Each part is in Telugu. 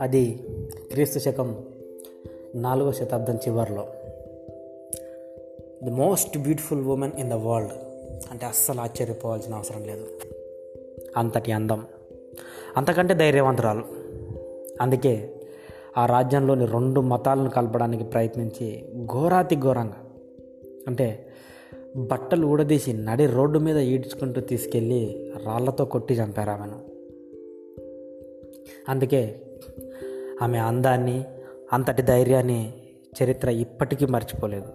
అది క్రీస్తు శకం నాలుగో శతాబ్దం చివరిలో. The most beautiful woman in the world అంటే అస్సలు ఆశ్చర్యపోవాల్సిన అవసరం లేదు. అంతటి అందం. అంతకంటే ధైర్యవంతురాలు. అందుకే ఆ రాజ్యంలోని రెండు మతాలను కలపడానికి ప్రయత్నించి ఘోరాతి ఘోరంగా అంటే బట్టలు ఊడదీసి నడి రోడ్డు మీద ఈడ్చుకుంటూ తీసుకెళ్ళి రాళ్ళతో కొట్టి చంపారు ఆమెను. అందుకే ఆమె అందాన్ని అంతటి ధైర్యాన్ని చరిత్ర ఇప్పటికీ మర్చిపోలేదు.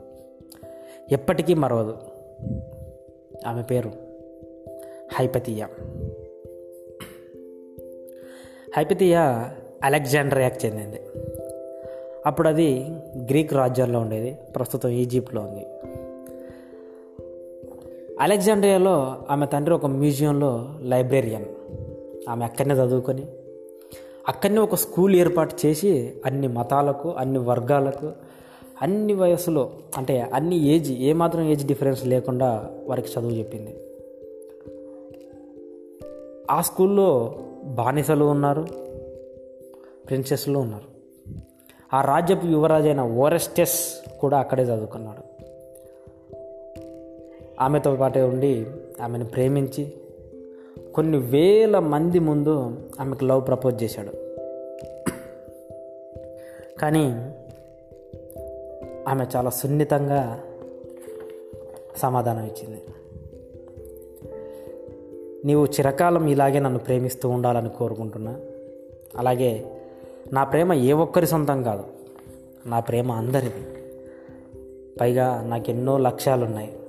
ఎప్పటికీ మరవదు. ఆమె పేరు హైపతియా. హైపతియా అలెగ్జాండ్రియాకి చెందింది. అప్పుడు అది గ్రీక్ రాజ్యంలో ఉండేది ప్రస్తుతం ఈజిప్ట్లో ఉంది. అలెగ్జాండ్రియాలో ఆమె తండ్రి ఒక మ్యూజియంలో లైబ్రేరియన్. ఆమె అక్కడనే చదువుకొని అక్కడనే ఒక స్కూల్ ఏర్పాటు చేసి అన్ని మతాలకు అన్ని వర్గాలకు అన్ని వయసులో అంటే అన్ని ఏజ్ ఏమాత్రం ఏజ్ డిఫరెన్స్ లేకుండా వారికి చదువు చెప్పింది. ఆ స్కూల్లో బానిసలు ఉన్నారు ప్రిన్సెస్లు ఉన్నారు. ఆ రాజ్యపు యువరాజైన ఓరెస్టెస్ కూడా అక్కడే చదువుకున్నాడు. ఆమెతో పాటే ఉండి ఆమెను ప్రేమించి కొన్ని వేల మంది ముందు ఆమెకు లవ్ ప్రపోజ్ చేశాడు. కానీ ఆమె చాలా సున్నితంగా సమాధానం ఇచ్చింది. నీవు చిరకాలం ఇలాగే నన్ను ప్రేమిస్తూ ఉండాలని కోరుకుంటున్నా. అలాగే నా ప్రేమ ఏ ఒక్కరి సొంతం కాదు నా ప్రేమ అందరిది. పైగా నాకు ఎన్నో లక్ష్యాలు ఉన్నాయి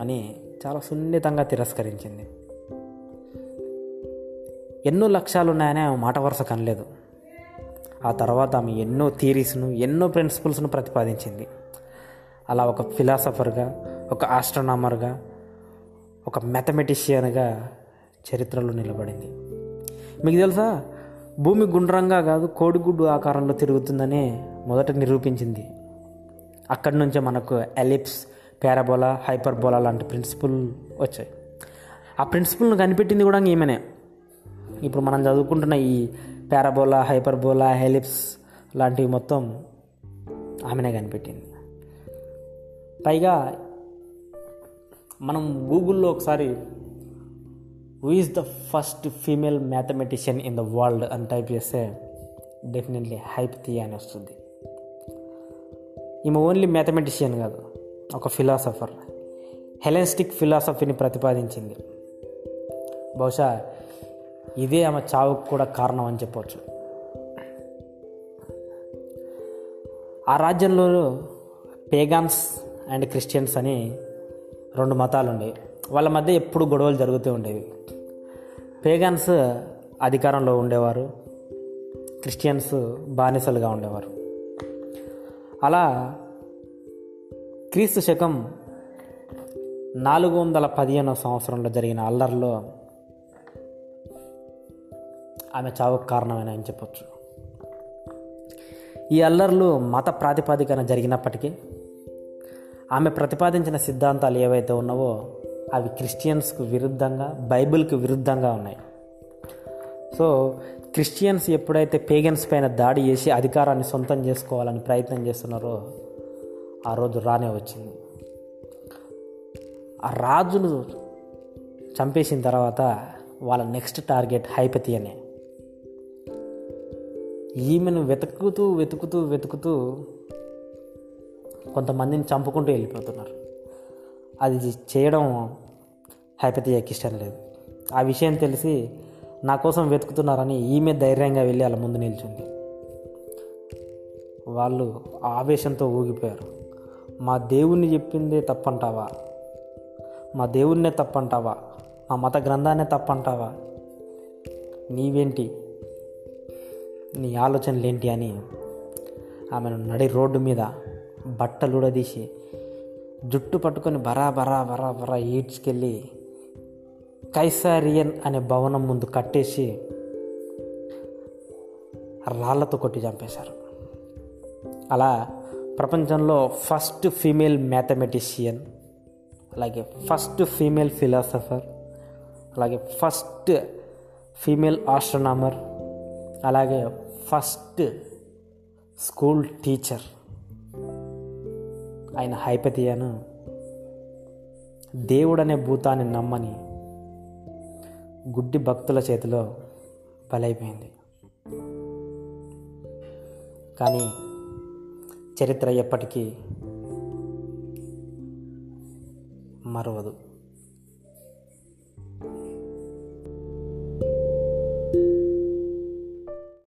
అని చాలా సున్నితంగా తిరస్కరించింది. ఎన్నో లక్ష్యాలు ఉన్నాయని ఆమె మాట వరుస కనలేదు. ఆ తర్వాత ఆమె ఎన్నో థీరీస్ను ఎన్నో ప్రిన్సిపల్స్ను ప్రతిపాదించింది. అలా ఒక ఫిలాసఫర్గా ఒక ఆస్ట్రోనామర్గా ఒక మ్యాథమెటిషియన్గా చరిత్రలో నిలబడింది. మీకు తెలుసా? భూమి గుండ్రంగా కాదు కోడిగుడ్డు ఆకారంలో తిరుగుతుందని మొదట నిరూపించింది. అక్కడి నుంచే మనకు ఎలిప్స్ పారాబోలా హైపర్బోలా లాంటి ప్రిన్సిపల్ వచ్చాయి. ఆ ప్రిన్సిపల్ను కనిపెట్టింది కూడా ఈమెనే. ఇప్పుడు మనం చదువుకుంటున్న ఈ పారాబోలా హైపర్బోలా హెలిప్స్ లాంటివి మొత్తం ఆమెనే కనిపెట్టింది. పైగా మనం గూగుల్లో ఒకసారి who is the first female mathematician in the world అని టైప్ చేస్తే డెఫినెట్లీ హైప్తియా అని వస్తుంది. ఈమె ఓన్లీ మ్యాథమెటిషియన్ కాదు ఒక ఫిలాసఫర్ హెలెన్స్టిక్ ఫిలాసఫీని ప్రతిపాదించింది. బహుశా ఇదే ఆమె చావుకు కూడా కారణం అని చెప్పవచ్చు ఆ రాజ్యంలో పేగాన్స్ అండ్ క్రిస్టియన్స్ అని రెండు మతాలు ఉండేవి వాళ్ళ మధ్య ఎప్పుడు గొడవలు జరుగుతూ ఉండేవి. పేగాన్స్ అధికారంలో ఉండేవారు క్రిస్టియన్స్ బానిసలుగా ఉండేవారు. అలా క్రీస్తు శకం నాలుగు వందల పదిహేనో సంవత్సరంలో జరిగిన అల్లర్లో ఆమె చావుకు కారణమైన అని చెప్పొచ్చు. ఈ అల్లర్లు మత ప్రాతిపాదికన జరిగినప్పటికీ ఆమె ప్రతిపాదించిన సిద్ధాంతాలు ఏవైతే ఉన్నావో అవి క్రిస్టియన్స్కు విరుద్ధంగా బైబిల్కి విరుద్ధంగా ఉన్నాయి. సో క్రిస్టియన్స్ ఎప్పుడైతే పేగన్స్ పైన దాడి చేసి అధికారాన్ని సొంతం చేసుకోవాలని ప్రయత్నం చేస్తున్నారో ఆ రోజు రానే వచ్చింది. ఆ రాజును చంపేసిన తర్వాత వాళ్ళ నెక్స్ట్ టార్గెట్ హైపతి అనే ఈమెను వెతుకుతూ వెతుకుతూ వెతుకుతూ కొంతమందిని చంపుకుంటూ వెళ్ళిపోతున్నారు. అది చేయడం హైపతియాకి ఇష్టం లేదు. ఆ విషయం తెలిసి నా కోసం వెతుకుతున్నారని ఈమె ధైర్యంగా వెళ్ళి వాళ్ళ ముందు నిల్చుంది. వాళ్ళు ఆవేశంతో ఊగిపోయారు. మా దేవుణ్ణి చెప్పిందే తప్పంటావా? మా దేవుణ్ణే తప్పంటావా? మా మత గ్రంథాన్నే తప్పంటావా? నీవేంటి నీ ఆలోచనలు ఏంటి అని ఆమెను నడి రోడ్డు మీద బట్టలు ఉడదీసి జుట్టు పట్టుకొని బరా బరా బరా బరా ఈడ్చుకెళ్ళి కైసారియన్ అనే భవనం ముందు కట్టేసి రాళ్ళతో కొట్టి చంపేశారు. అలా ప్రపంచంలో ఫస్ట్ ఫీమేల్ మ్యాథమెటిషియన్ అలాగే ఫస్ట్ ఫీమేల్ ఫిలాసఫర్ అలాగే ఫస్ట్ ఫీమేల్ ఆస్ట్రోనామర్ అలాగే ఫస్ట్ స్కూల్ టీచర్ ఆయన హైపతియాను దేవుడనే భూతాన్ని నమ్మని గుడ్డి భక్తుల చేతిలో బలైపోయింది. కానీ చరిత్ర ఎప్పటికీ మరవదు.